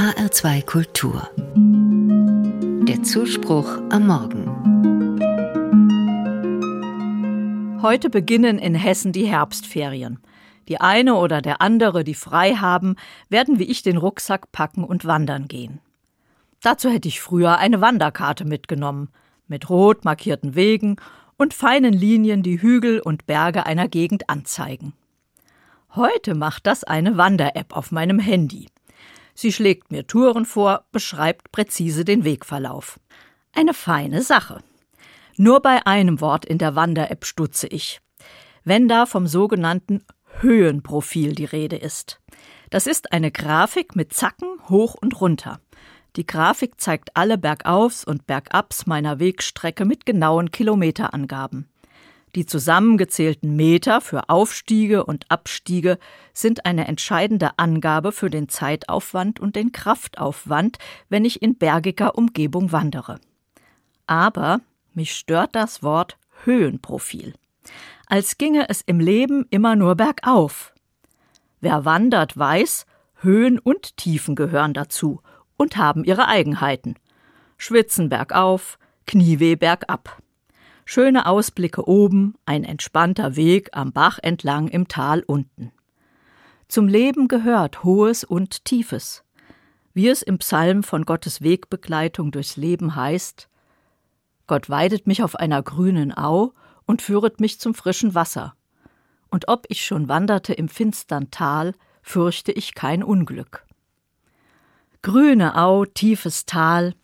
HR2 Kultur. Der Zuspruch am Morgen. Heute beginnen in Hessen die Herbstferien. Die eine oder der andere, die frei haben, werden wie ich den Rucksack packen und wandern gehen. Dazu hätte ich früher eine Wanderkarte mitgenommen, mit rot markierten Wegen und feinen Linien, die Hügel und Berge einer Gegend anzeigen. Heute macht das eine Wander-App auf meinem Handy. Sie schlägt mir Touren vor, beschreibt präzise den Wegverlauf. Eine feine Sache. Nur bei einem Wort in der Wander-App stutze ich. Wenn da vom sogenannten Höhenprofil die Rede ist. Das ist eine Grafik mit Zacken hoch und runter. Die Grafik zeigt alle Bergaufs und Bergabs meiner Wegstrecke mit genauen Kilometerangaben. Die zusammengezählten Meter für Aufstiege und Abstiege sind eine entscheidende Angabe für den Zeitaufwand und den Kraftaufwand, wenn ich in bergiger Umgebung wandere. Aber mich stört das Wort Höhenprofil. Als ginge es im Leben immer nur bergauf. Wer wandert, weiß, Höhen und Tiefen gehören dazu und haben ihre Eigenheiten. Schwitzen bergauf, Knieweh bergab. Schöne Ausblicke oben, ein entspannter Weg am Bach entlang im Tal unten. Zum Leben gehört Hohes und Tiefes. Wie es im Psalm von Gottes Wegbegleitung durchs Leben heißt, Gott weidet mich auf einer grünen Au und führet mich zum frischen Wasser. Und ob ich schon wanderte im finstern Tal, fürchte ich kein Unglück. Grüne Au, tiefes Tal,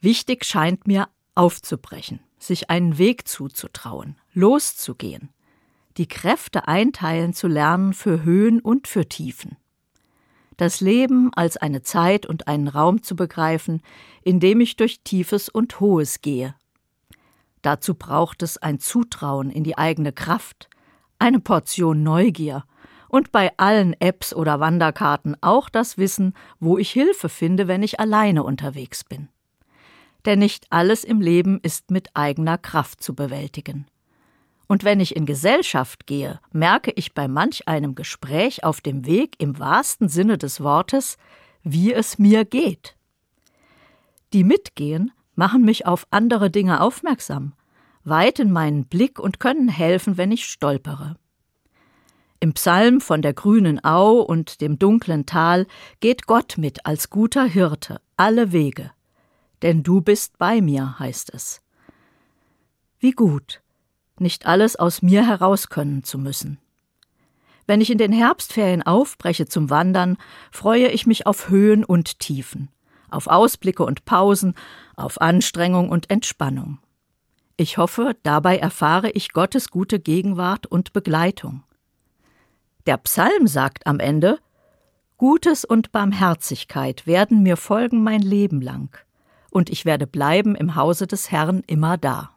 wichtig scheint mir aufzubrechen sich einen Weg zuzutrauen, loszugehen, die Kräfte einteilen zu lernen für Höhen und für Tiefen. Das Leben als eine Zeit und einen Raum zu begreifen, in dem ich durch Tiefes und Hohes gehe. Dazu braucht es ein Zutrauen in die eigene Kraft, eine Portion Neugier und bei allen Apps oder Wanderkarten auch das Wissen, wo ich Hilfe finde, wenn ich alleine unterwegs bin denn nicht alles im Leben ist mit eigener Kraft zu bewältigen. Und wenn ich in Gesellschaft gehe, merke ich bei manch einem Gespräch auf dem Weg im wahrsten Sinne des Wortes, wie es mir geht. Die mitgehen, machen mich auf andere Dinge aufmerksam, weiten meinen Blick und können helfen, wenn ich stolpere. Im Psalm von der grünen Au und dem dunklen Tal geht Gott mit als guter Hirte alle Wege denn du bist bei mir, heißt es. Wie gut, nicht alles aus mir heraus können zu müssen. Wenn ich in den Herbstferien aufbreche zum Wandern, freue ich mich auf Höhen und Tiefen, auf Ausblicke und Pausen, auf Anstrengung und Entspannung. Ich hoffe, dabei erfahre ich Gottes gute Gegenwart und Begleitung. Der Psalm sagt am Ende Gutes und Barmherzigkeit werden mir folgen mein Leben lang und ich werde bleiben im Hause des Herrn immer da.